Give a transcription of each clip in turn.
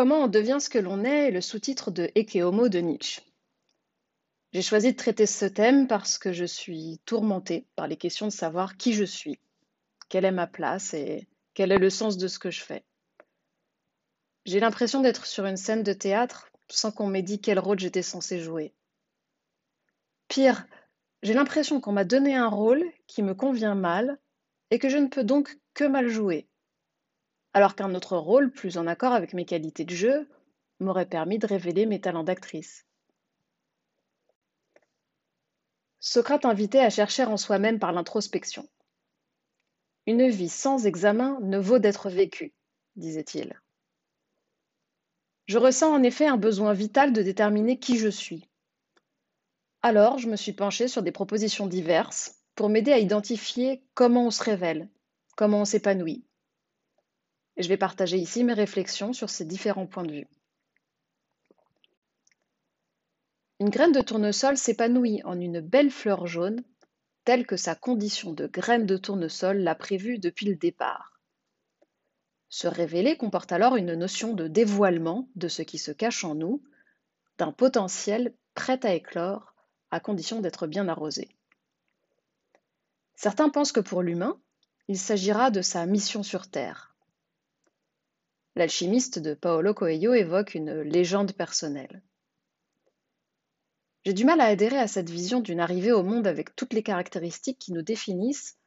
Comment on devient ce que l'on est est le sous-titre de Ecce Homo de Nietzsche. J'ai choisi de traiter ce thème parce que je suis tourmentée par les questions de savoir qui je suis, quelle est ma place et quel est le sens de ce que je fais. J'ai l'impression d'être sur une scène de théâtre sans qu'on m'ait dit quel rôle j'étais censée jouer. Pire, j'ai l'impression qu'on m'a donné un rôle qui me convient mal et que je ne peux donc que mal jouer. Alors qu'un autre rôle, plus en accord avec mes qualités de jeu, m'aurait permis de révéler mes talents d'actrice. Socrate invitait à chercher en soi-même par l'introspection. Une vie sans examen ne vaut d'être vécue, disait-il. Je ressens en effet un besoin vital de déterminer qui je suis. Alors, je me suis penchée sur des propositions diverses pour m'aider à identifier comment on se révèle, comment on s'épanouit. Et je vais partager ici mes réflexions sur ces différents points de vue. Une graine de tournesol s'épanouit en une belle fleur jaune, telle que sa condition de graine de tournesol l'a prévue depuis le départ. Se révéler comporte alors une notion de dévoilement de ce qui se cache en nous, d'un potentiel prêt à éclore, à condition d'être bien arrosé. Certains pensent que pour l'humain, il s'agira de sa mission sur Terre. L'alchimiste de Paolo Coelho évoque une légende personnelle. J'ai du mal à adhérer à cette vision d'une arrivée au monde avec toutes les caractéristiques qui nous définissent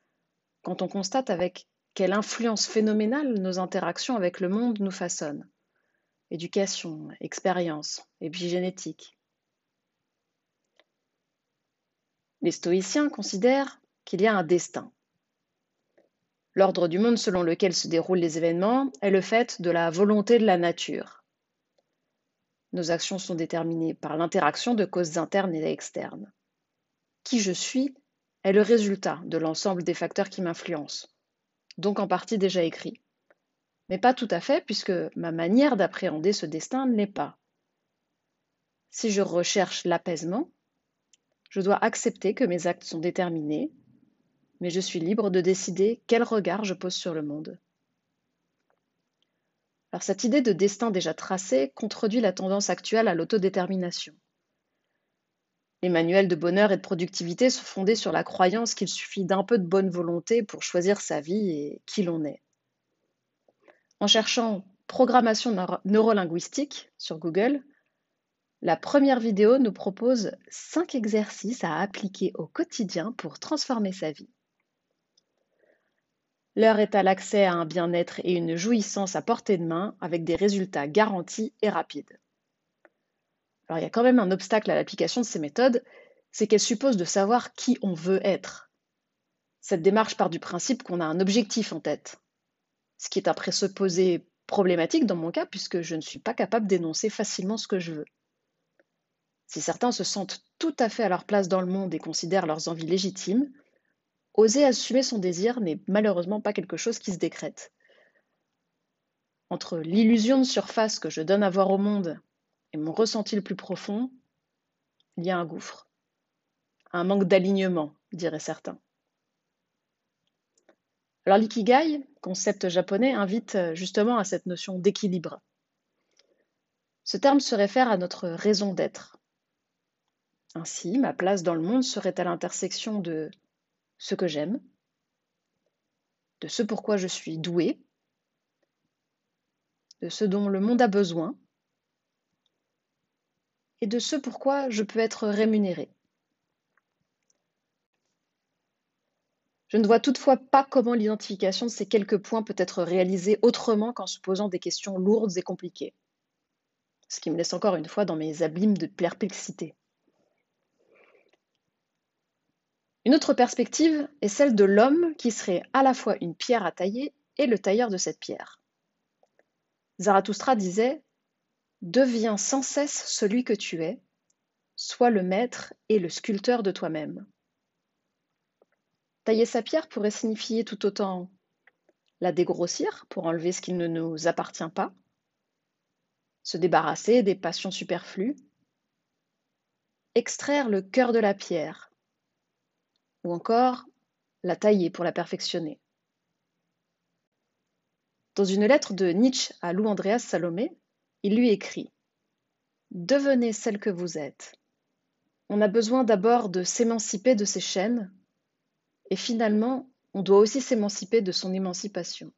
quand on constate avec quelle influence phénoménale nos interactions avec le monde nous façonnent. Éducation, expérience, épigénétique. Les stoïciens considèrent qu'il y a un destin. L'ordre du monde selon lequel se déroulent les événements est le fait de la volonté de la nature. Nos actions sont déterminées par l'interaction de causes internes et externes. Qui je suis est le résultat de l'ensemble des facteurs qui m'influencent, donc en partie déjà écrit. Mais pas tout à fait, puisque ma manière d'appréhender ce destin ne l'est pas. Si je recherche l'apaisement, je dois accepter que mes actes sont déterminés, mais je suis libre de décider quel regard je pose sur le monde. Alors cette idée de destin déjà tracé contredit la tendance actuelle à l'autodétermination. Les manuels de bonheur et de productivité sont fondés sur la croyance qu'il suffit d'un peu de bonne volonté pour choisir sa vie et qui l'on est. En cherchant programmation neurolinguistique sur Google, la première vidéo nous propose cinq exercices à appliquer au quotidien pour transformer sa vie. L'heure est à l'accès à un bien-être et une jouissance à portée de main avec des résultats garantis et rapides. Alors il y a quand même un obstacle à l'application de ces méthodes, c'est qu'elles supposent de savoir qui on veut être. Cette démarche part du principe qu'on a un objectif en tête, ce qui est un présupposé problématique dans mon cas puisque je ne suis pas capable d'énoncer facilement ce que je veux. Si certains se sentent tout à fait à leur place dans le monde et considèrent leurs envies légitimes, Oser assumer son désir n'est malheureusement pas quelque chose qui se décrète. Entre l'illusion de surface que je donne à voir au monde et mon ressenti le plus profond, il y a un gouffre. Un manque d'alignement, diraient certains. Alors l'ikigai, concept japonais, invite justement à cette notion d'équilibre. Ce terme se réfère à notre raison d'être. Ainsi, ma place dans le monde serait à l'intersection de ce que j'aime, de ce pourquoi je suis douée, de ce dont le monde a besoin et de ce pourquoi je peux être rémunérée. Je ne vois toutefois pas comment l'identification de ces quelques points peut être réalisée autrement qu'en se posant des questions lourdes et compliquées. Ce qui me laisse encore une fois dans mes abîmes de perplexité. Une autre perspective est celle de l'homme qui serait à la fois une pierre à tailler et le tailleur de cette pierre. Zarathustra disait Deviens sans cesse celui que tu es, sois le maître et le sculpteur de toi-même. Tailler sa pierre pourrait signifier tout autant la dégrossir pour enlever ce qui ne nous appartient pas, se débarrasser des passions superflues, extraire le cœur de la pierre ou encore la tailler pour la perfectionner. Dans une lettre de Nietzsche à Lou Andreas Salomé, il lui écrit Devenez celle que vous êtes. On a besoin d'abord de s'émanciper de ses chaînes, et finalement, on doit aussi s'émanciper de son émancipation.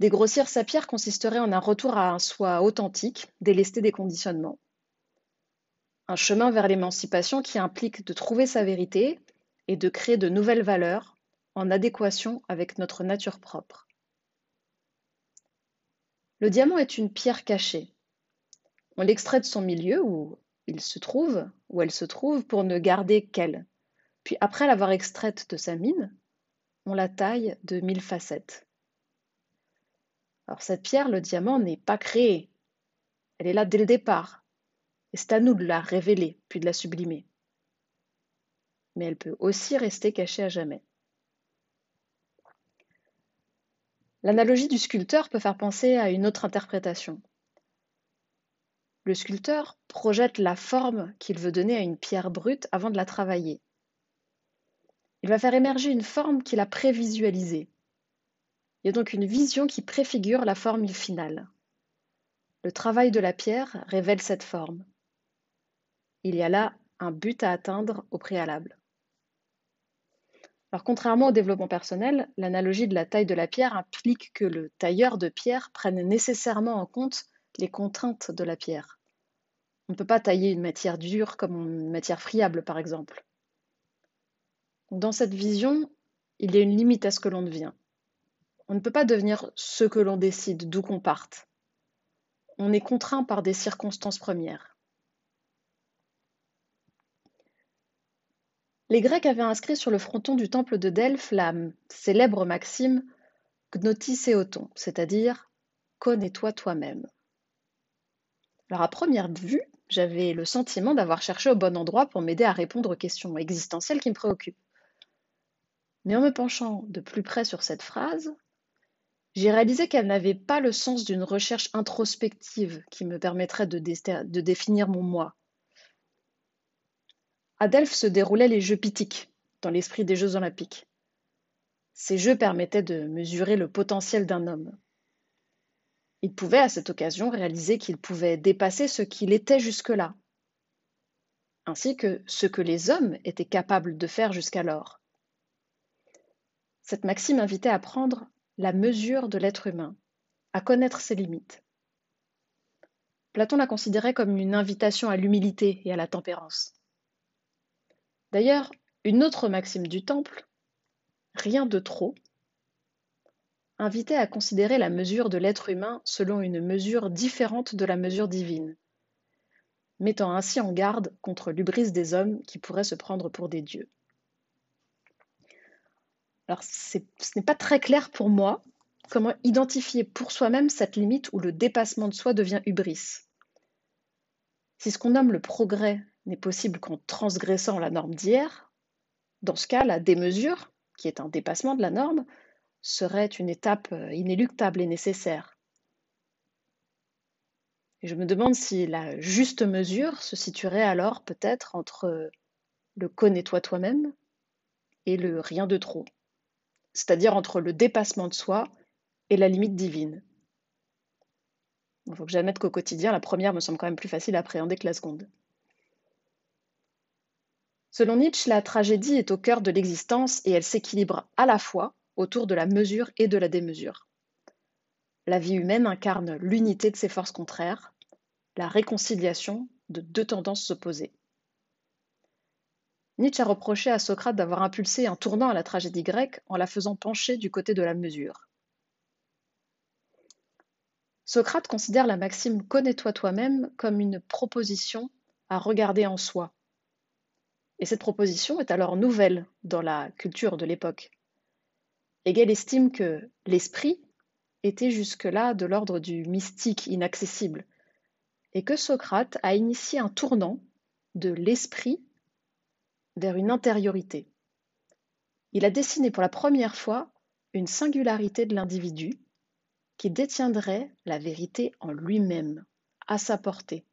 Dégrossir sa pierre consisterait en un retour à un soi authentique, délesté des conditionnements. Un chemin vers l'émancipation qui implique de trouver sa vérité et de créer de nouvelles valeurs en adéquation avec notre nature propre. Le diamant est une pierre cachée. On l'extrait de son milieu où il se trouve, où elle se trouve, pour ne garder qu'elle. Puis après l'avoir extraite de sa mine, on la taille de mille facettes. Alors cette pierre, le diamant, n'est pas créée. Elle est là dès le départ. Et c'est à nous de la révéler, puis de la sublimer. Mais elle peut aussi rester cachée à jamais. L'analogie du sculpteur peut faire penser à une autre interprétation. Le sculpteur projette la forme qu'il veut donner à une pierre brute avant de la travailler. Il va faire émerger une forme qu'il a prévisualisée. Il y a donc une vision qui préfigure la forme finale. Le travail de la pierre révèle cette forme. Il y a là un but à atteindre au préalable. Alors, contrairement au développement personnel, l'analogie de la taille de la pierre implique que le tailleur de pierre prenne nécessairement en compte les contraintes de la pierre. On ne peut pas tailler une matière dure comme une matière friable, par exemple. Dans cette vision, il y a une limite à ce que l'on devient. On ne peut pas devenir ce que l'on décide, d'où qu'on parte. On est contraint par des circonstances premières. Les Grecs avaient inscrit sur le fronton du temple de Delphes la célèbre maxime gnotiséoton, c'est-à-dire connais-toi toi-même. Alors à première vue, j'avais le sentiment d'avoir cherché au bon endroit pour m'aider à répondre aux questions existentielles qui me préoccupent. Mais en me penchant de plus près sur cette phrase, j'ai réalisé qu'elle n'avait pas le sens d'une recherche introspective qui me permettrait de définir mon moi, à Delphes se déroulaient les Jeux Pythiques, dans l'esprit des Jeux olympiques. Ces jeux permettaient de mesurer le potentiel d'un homme. Il pouvait à cette occasion réaliser qu'il pouvait dépasser ce qu'il était jusque-là, ainsi que ce que les hommes étaient capables de faire jusqu'alors. Cette maxime invitait à prendre la mesure de l'être humain, à connaître ses limites. Platon la considérait comme une invitation à l'humilité et à la tempérance. D'ailleurs, une autre maxime du Temple, rien de trop, invitait à considérer la mesure de l'être humain selon une mesure différente de la mesure divine, mettant ainsi en garde contre l'ubris des hommes qui pourraient se prendre pour des dieux. Alors, ce n'est pas très clair pour moi comment identifier pour soi-même cette limite où le dépassement de soi devient hubris. Si ce qu'on nomme le progrès n'est possible qu'en transgressant la norme d'hier, dans ce cas, la démesure, qui est un dépassement de la norme, serait une étape euh, inéluctable et nécessaire. Je me demande si la juste mesure se situerait alors peut-être entre le connais-toi toi-même et le rien de trop, c'est-à-dire entre le dépassement de soi et la limite divine. Il faut que j'admette qu'au quotidien, la première me semble quand même plus facile à appréhender que la seconde. Selon Nietzsche, la tragédie est au cœur de l'existence et elle s'équilibre à la fois autour de la mesure et de la démesure. La vie humaine incarne l'unité de ses forces contraires, la réconciliation de deux tendances opposées. Nietzsche a reproché à Socrate d'avoir impulsé un tournant à la tragédie grecque en la faisant pencher du côté de la mesure. Socrate considère la maxime Connais-toi toi-même comme une proposition à regarder en soi, et cette proposition est alors nouvelle dans la culture de l'époque. Hegel estime que l'esprit était jusque-là de l'ordre du mystique inaccessible, et que Socrate a initié un tournant de l'esprit vers une intériorité. Il a dessiné pour la première fois une singularité de l'individu qui détiendrait la vérité en lui-même, à sa portée,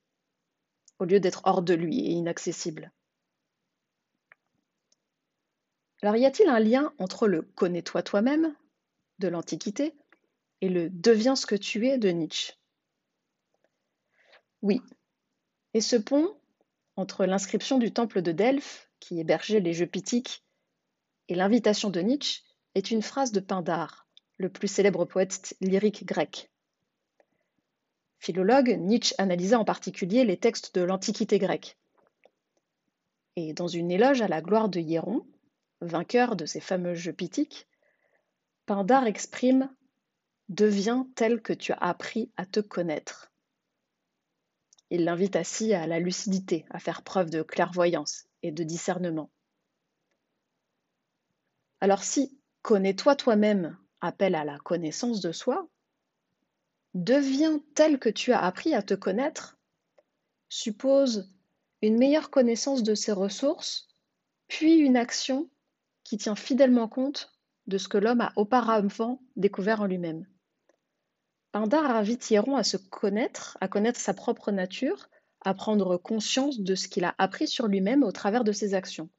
au lieu d'être hors de lui et inaccessible. Alors y a-t-il un lien entre le connais-toi toi-même de l'Antiquité et le deviens ce que tu es de Nietzsche? Oui. Et ce pont entre l'inscription du temple de Delphes, qui hébergeait les jeux pithiques, et l'invitation de Nietzsche est une phrase de Pindare, le plus célèbre poète lyrique grec. Philologue, Nietzsche analysa en particulier les textes de l'Antiquité grecque. Et dans une éloge à la gloire de Hieron, vainqueur de ces fameux jeux pithiques, Pindare exprime Deviens tel que tu as appris à te connaître. Il l'invite ainsi à la lucidité, à faire preuve de clairvoyance et de discernement. Alors si connais-toi toi-même appelle à la connaissance de soi, deviens tel que tu as appris à te connaître suppose une meilleure connaissance de ses ressources, puis une action qui tient fidèlement compte de ce que l'homme a auparavant découvert en lui-même. Pindare invite Hieron à se connaître, à connaître sa propre nature, à prendre conscience de ce qu'il a appris sur lui-même au travers de ses actions.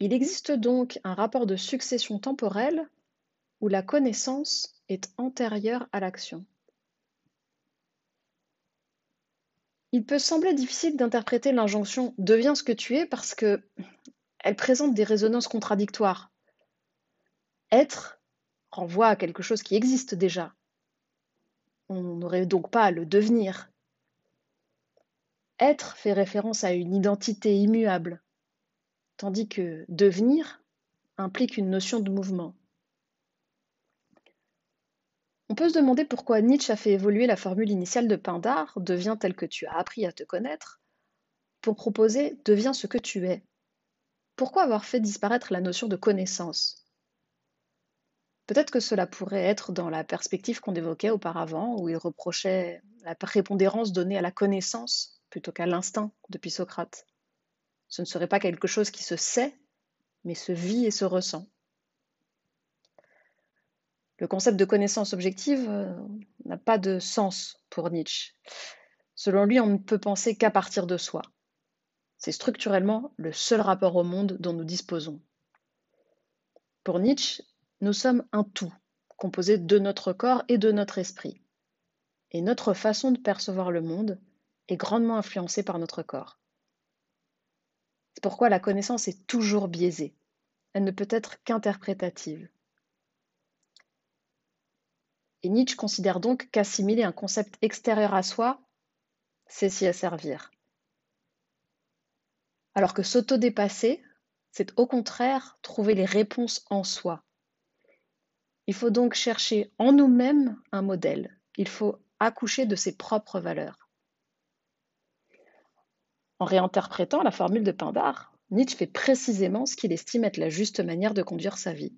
Il existe donc un rapport de succession temporelle où la connaissance est antérieure à l'action. Il peut sembler difficile d'interpréter l'injonction deviens ce que tu es parce que elle présente des résonances contradictoires. Être renvoie à quelque chose qui existe déjà, on n'aurait donc pas à le devenir. Être fait référence à une identité immuable, tandis que devenir implique une notion de mouvement. On peut se demander pourquoi Nietzsche a fait évoluer la formule initiale de Pindare, deviens tel que tu as appris à te connaître, pour proposer deviens ce que tu es. Pourquoi avoir fait disparaître la notion de connaissance? Peut-être que cela pourrait être dans la perspective qu'on évoquait auparavant, où il reprochait la prépondérance donnée à la connaissance plutôt qu'à l'instinct depuis Socrate. Ce ne serait pas quelque chose qui se sait, mais se vit et se ressent. Le concept de connaissance objective euh, n'a pas de sens pour Nietzsche. Selon lui, on ne peut penser qu'à partir de soi. C'est structurellement le seul rapport au monde dont nous disposons. Pour Nietzsche, nous sommes un tout, composé de notre corps et de notre esprit. Et notre façon de percevoir le monde est grandement influencée par notre corps. C'est pourquoi la connaissance est toujours biaisée. Elle ne peut être qu'interprétative. Et Nietzsche considère donc qu'assimiler un concept extérieur à soi, c'est s'y asservir. Alors que s'autodépasser, c'est au contraire trouver les réponses en soi, il faut donc chercher en nous-mêmes un modèle. Il faut accoucher de ses propres valeurs. En réinterprétant la formule de Pindare, Nietzsche fait précisément ce qu'il estime être la juste manière de conduire sa vie.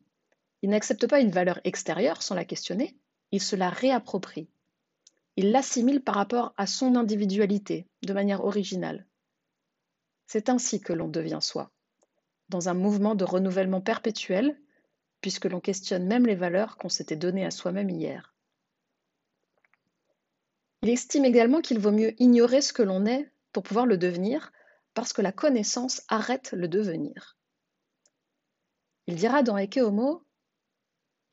Il n'accepte pas une valeur extérieure sans la questionner, il se la réapproprie. Il l'assimile par rapport à son individualité, de manière originale. C'est ainsi que l'on devient soi, dans un mouvement de renouvellement perpétuel puisque l'on questionne même les valeurs qu'on s'était données à soi-même hier. Il estime également qu'il vaut mieux ignorer ce que l'on est pour pouvoir le devenir, parce que la connaissance arrête le devenir. Il dira dans Eke Homo,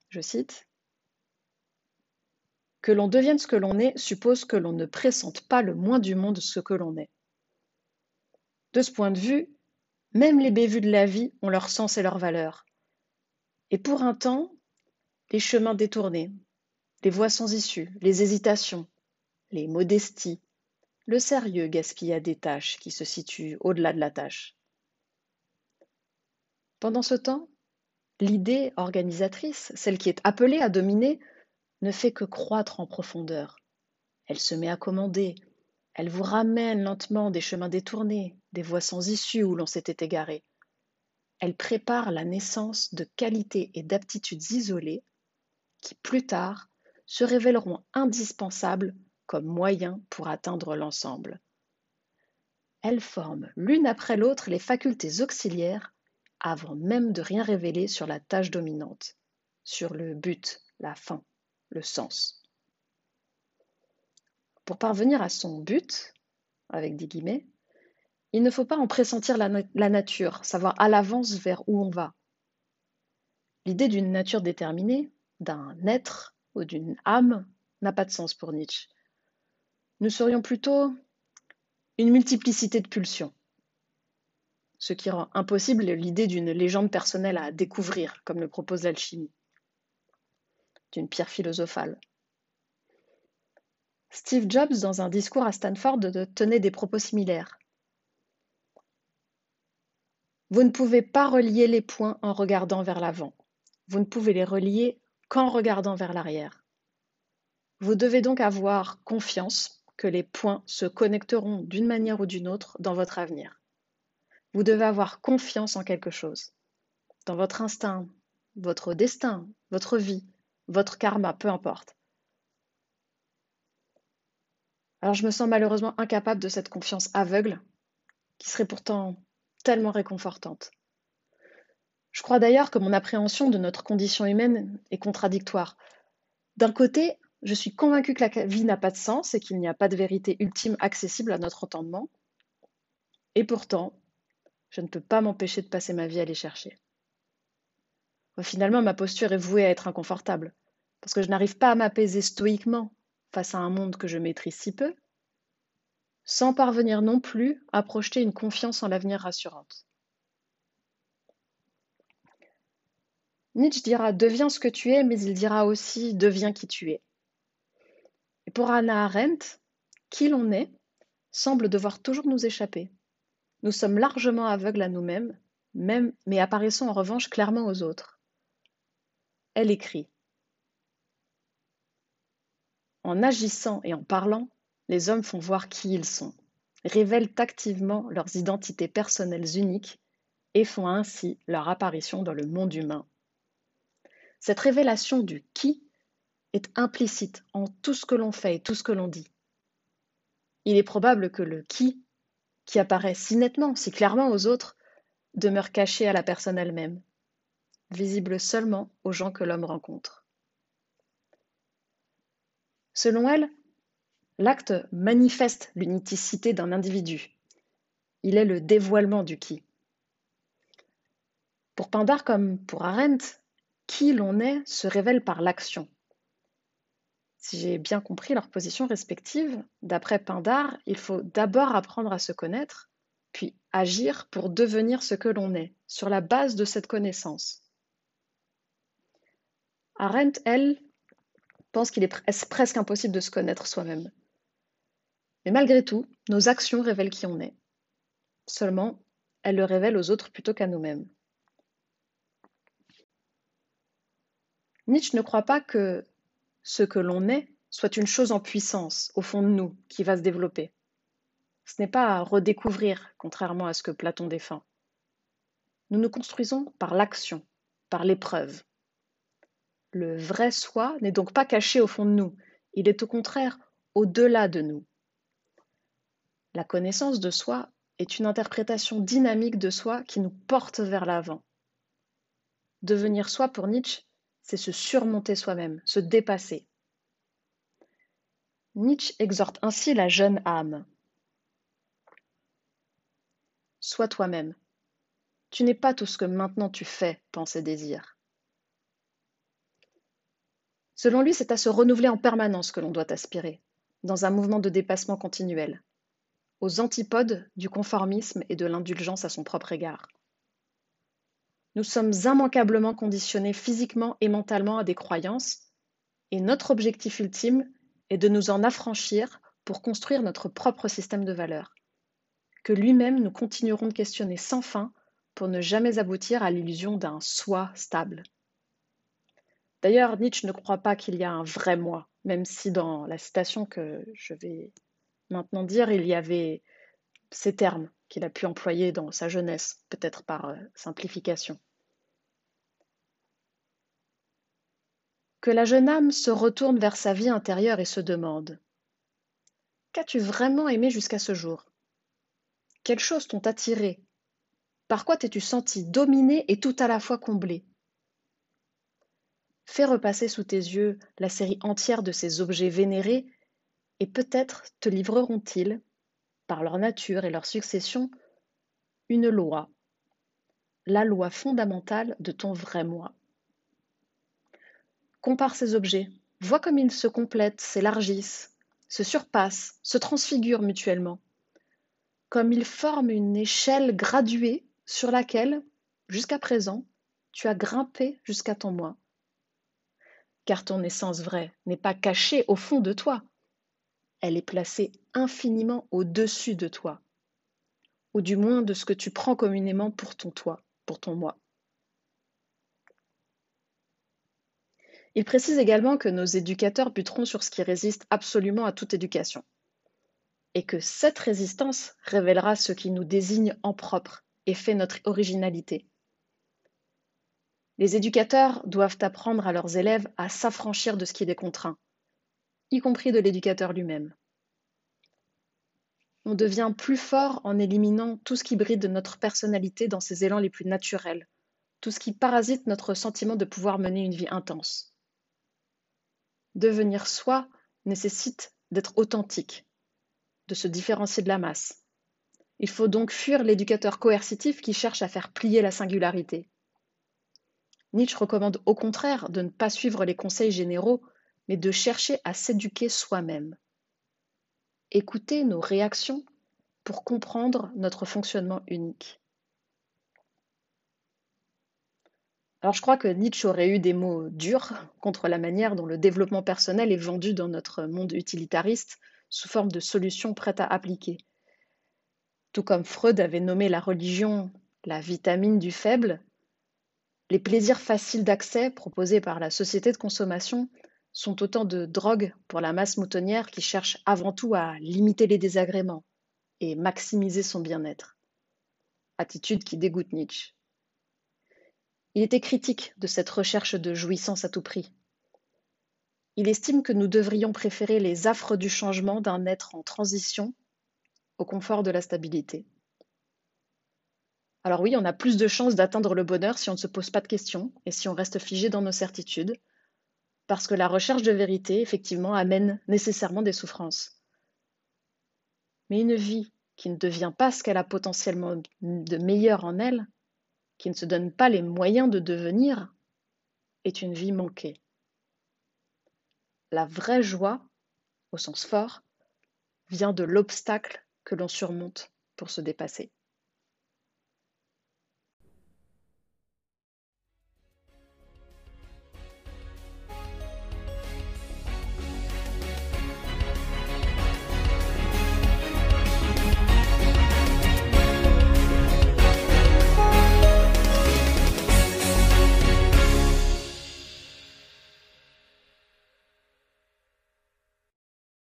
je cite, Que l'on devienne ce que l'on est suppose que l'on ne pressente pas le moins du monde ce que l'on est. De ce point de vue, même les bévues de la vie ont leur sens et leur valeur, et pour un temps, les chemins détournés, les voies sans issue, les hésitations, les modesties, le sérieux gaspilla des tâches qui se situent au-delà de la tâche. Pendant ce temps, l'idée organisatrice, celle qui est appelée à dominer, ne fait que croître en profondeur. Elle se met à commander, elle vous ramène lentement des chemins détournés, des voies sans issue où l'on s'était égaré. Elle prépare la naissance de qualités et d'aptitudes isolées qui, plus tard, se révéleront indispensables comme moyens pour atteindre l'ensemble. Elle forme l'une après l'autre les facultés auxiliaires avant même de rien révéler sur la tâche dominante, sur le but, la fin, le sens. Pour parvenir à son but, avec des guillemets, il ne faut pas en pressentir la, nature, savoir à l'avance vers où on va. L'idée d'une nature déterminée, d'un être, ou d'une âme n'a pas de sens pour Nietzsche. Nous serions plutôt une multiplicité de pulsions, ce qui rend impossible l'idée d'une légende personnelle à découvrir, comme le propose l'alchimie, d'une pierre philosophale. Steve Jobs, dans un discours à Stanford, tenait des propos similaires. Vous ne pouvez pas relier les points en regardant vers l'avant. Vous ne pouvez les relier qu'en regardant vers l'arrière. Vous devez donc avoir confiance que les points se connecteront d'une manière ou d'une autre dans votre avenir. Vous devez avoir confiance en quelque chose, dans votre instinct, votre destin, votre vie, votre karma, peu importe. Alors je me sens malheureusement incapable de cette confiance aveugle, qui serait pourtant réconfortante. Je crois d'ailleurs que mon appréhension de notre condition humaine est contradictoire. D'un côté, je suis convaincue que la vie n'a pas de sens et qu'il n'y a pas de vérité ultime accessible à notre entendement. Et pourtant, je ne peux pas m'empêcher de passer ma vie à les chercher. Finalement, ma posture est vouée à être inconfortable, parce que je n'arrive pas à m'apaiser stoïquement face à un monde que je maîtrise si peu, sans parvenir non plus à projeter une confiance en l'avenir rassurante. Nietzsche dira deviens ce que tu es, mais il dira aussi deviens qui tu es. Et pour Anna Arendt, qui l'on est semble devoir toujours nous échapper. Nous sommes largement aveugles à nous-mêmes, même, mais apparaissons en revanche clairement aux autres. Elle écrit En agissant et en parlant, les hommes font voir qui ils sont, révèlent activement leurs identités personnelles uniques et font ainsi leur apparition dans le monde humain. Cette révélation du qui est implicite en tout ce que l'on fait et tout ce que l'on dit. Il est probable que le qui, qui apparaît si nettement, si clairement aux autres, demeure caché à la personne elle-même, visible seulement aux gens que l'homme rencontre. Selon elle, L'acte manifeste l'unicité d'un individu. Il est le dévoilement du qui. Pour Pindar comme pour Arendt, qui l'on est se révèle par l'action. Si j'ai bien compris leurs positions respectives, d'après Pindar, il faut d'abord apprendre à se connaître, puis agir pour devenir ce que l'on est, sur la base de cette connaissance. Arendt, elle, pense qu'il est presque impossible de se connaître soi-même. Mais malgré tout, nos actions révèlent qui on est. Seulement, elles le révèlent aux autres plutôt qu'à nous-mêmes. Nietzsche ne croit pas que ce que l'on est soit une chose en puissance au fond de nous qui va se développer. Ce n'est pas à redécouvrir, contrairement à ce que Platon défend. Nous nous construisons par l'action, par l'épreuve. Le vrai soi n'est donc pas caché au fond de nous, il est au contraire au-delà de nous. La connaissance de soi est une interprétation dynamique de soi qui nous porte vers l'avant. Devenir soi pour Nietzsche, c'est se surmonter soi-même, se dépasser. Nietzsche exhorte ainsi la jeune âme. Sois toi-même. Tu n'es pas tout ce que maintenant tu fais, pense et désire. Selon lui, c'est à se renouveler en permanence que l'on doit aspirer, dans un mouvement de dépassement continuel aux antipodes du conformisme et de l'indulgence à son propre égard. Nous sommes immanquablement conditionnés physiquement et mentalement à des croyances, et notre objectif ultime est de nous en affranchir pour construire notre propre système de valeurs, que lui-même nous continuerons de questionner sans fin pour ne jamais aboutir à l'illusion d'un soi stable. D'ailleurs, Nietzsche ne croit pas qu'il y a un vrai moi, même si dans la citation que je vais maintenant dire, il y avait ces termes qu'il a pu employer dans sa jeunesse, peut-être par euh, simplification. Que la jeune âme se retourne vers sa vie intérieure et se demande Qu'as-tu vraiment aimé jusqu'à ce jour? Quelles choses t'ont attiré? Par quoi t'es-tu senti dominé et tout à la fois comblé? Fais repasser sous tes yeux la série entière de ces objets vénérés et peut-être te livreront-ils, par leur nature et leur succession, une loi, la loi fondamentale de ton vrai moi. Compare ces objets, Vois comme ils se complètent, s'élargissent, se surpassent, se transfigurent mutuellement. Comme ils forment une échelle graduée sur laquelle, jusqu'à présent, tu as grimpé jusqu'à ton moi. Car ton essence vraie n'est pas cachée au fond de toi, elle est placée infiniment au-dessus de toi, ou du moins de ce que tu prends communément pour ton toi, pour ton moi. Il précise également que nos éducateurs buteront sur ce qui résiste absolument à toute éducation, et que cette résistance révélera ce qui nous désigne en propre et fait notre originalité. Les éducateurs doivent apprendre à leurs élèves à s'affranchir de ce qui les contraint, y compris de l'éducateur lui-même. On devient plus fort en éliminant tout ce qui bride notre personnalité dans ses élans les plus naturels, tout ce qui parasite notre sentiment de pouvoir mener une vie intense. Devenir soi nécessite d'être authentique, de se différencier de la masse. Il faut donc fuir l'éducateur coercitif qui cherche à faire plier la singularité. Nietzsche recommande au contraire de ne pas suivre les conseils généraux mais de chercher à s'éduquer soi-même. Écouter nos réactions pour comprendre notre fonctionnement unique. Alors je crois que Nietzsche aurait eu des mots durs contre la manière dont le développement personnel est vendu dans notre monde utilitariste sous forme de solutions prêtes à appliquer. Tout comme Freud avait nommé la religion la vitamine du faible, les plaisirs faciles d'accès proposés par la société de consommation sont autant de drogues pour la masse moutonnière qui cherche avant tout à limiter les désagréments et maximiser son bien-être. Attitude qui dégoûte Nietzsche. Il était critique de cette recherche de jouissance à tout prix. Il estime que nous devrions préférer les affres du changement d'un être en transition au confort de la stabilité. Alors oui, on a plus de chances d'atteindre le bonheur si on ne se pose pas de questions et si on reste figé dans nos certitudes, parce que la recherche de vérité, effectivement, amène nécessairement des souffrances. Mais une vie qui ne devient pas ce qu'elle a potentiellement de meilleur en elle, qui ne se donne pas les moyens de devenir, est une vie manquée. La vraie joie, au sens fort, vient de l'obstacle que l'on surmonte pour se dépasser.